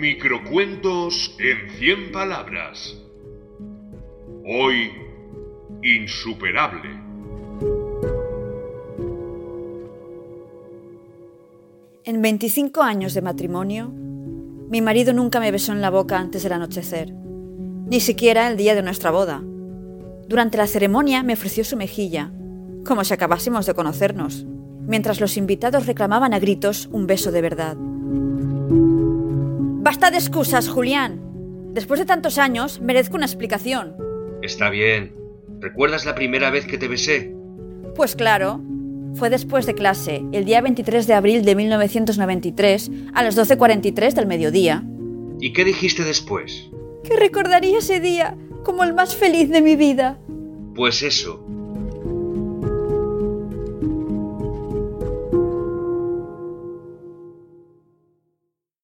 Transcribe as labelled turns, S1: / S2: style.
S1: Microcuentos en 100 palabras. Hoy, insuperable.
S2: En 25 años de matrimonio, mi marido nunca me besó en la boca antes del anochecer, ni siquiera el día de nuestra boda. Durante la ceremonia me ofreció su mejilla, como si acabásemos de conocernos, mientras los invitados reclamaban a gritos un beso de verdad. Basta de excusas, Julián. Después de tantos años, merezco una explicación.
S3: Está bien. ¿Recuerdas la primera vez que te besé?
S2: Pues claro. Fue después de clase, el día 23 de abril de 1993, a las 12.43 del mediodía.
S3: ¿Y qué dijiste después?
S2: Que recordaría ese día como el más feliz de mi vida.
S3: Pues eso,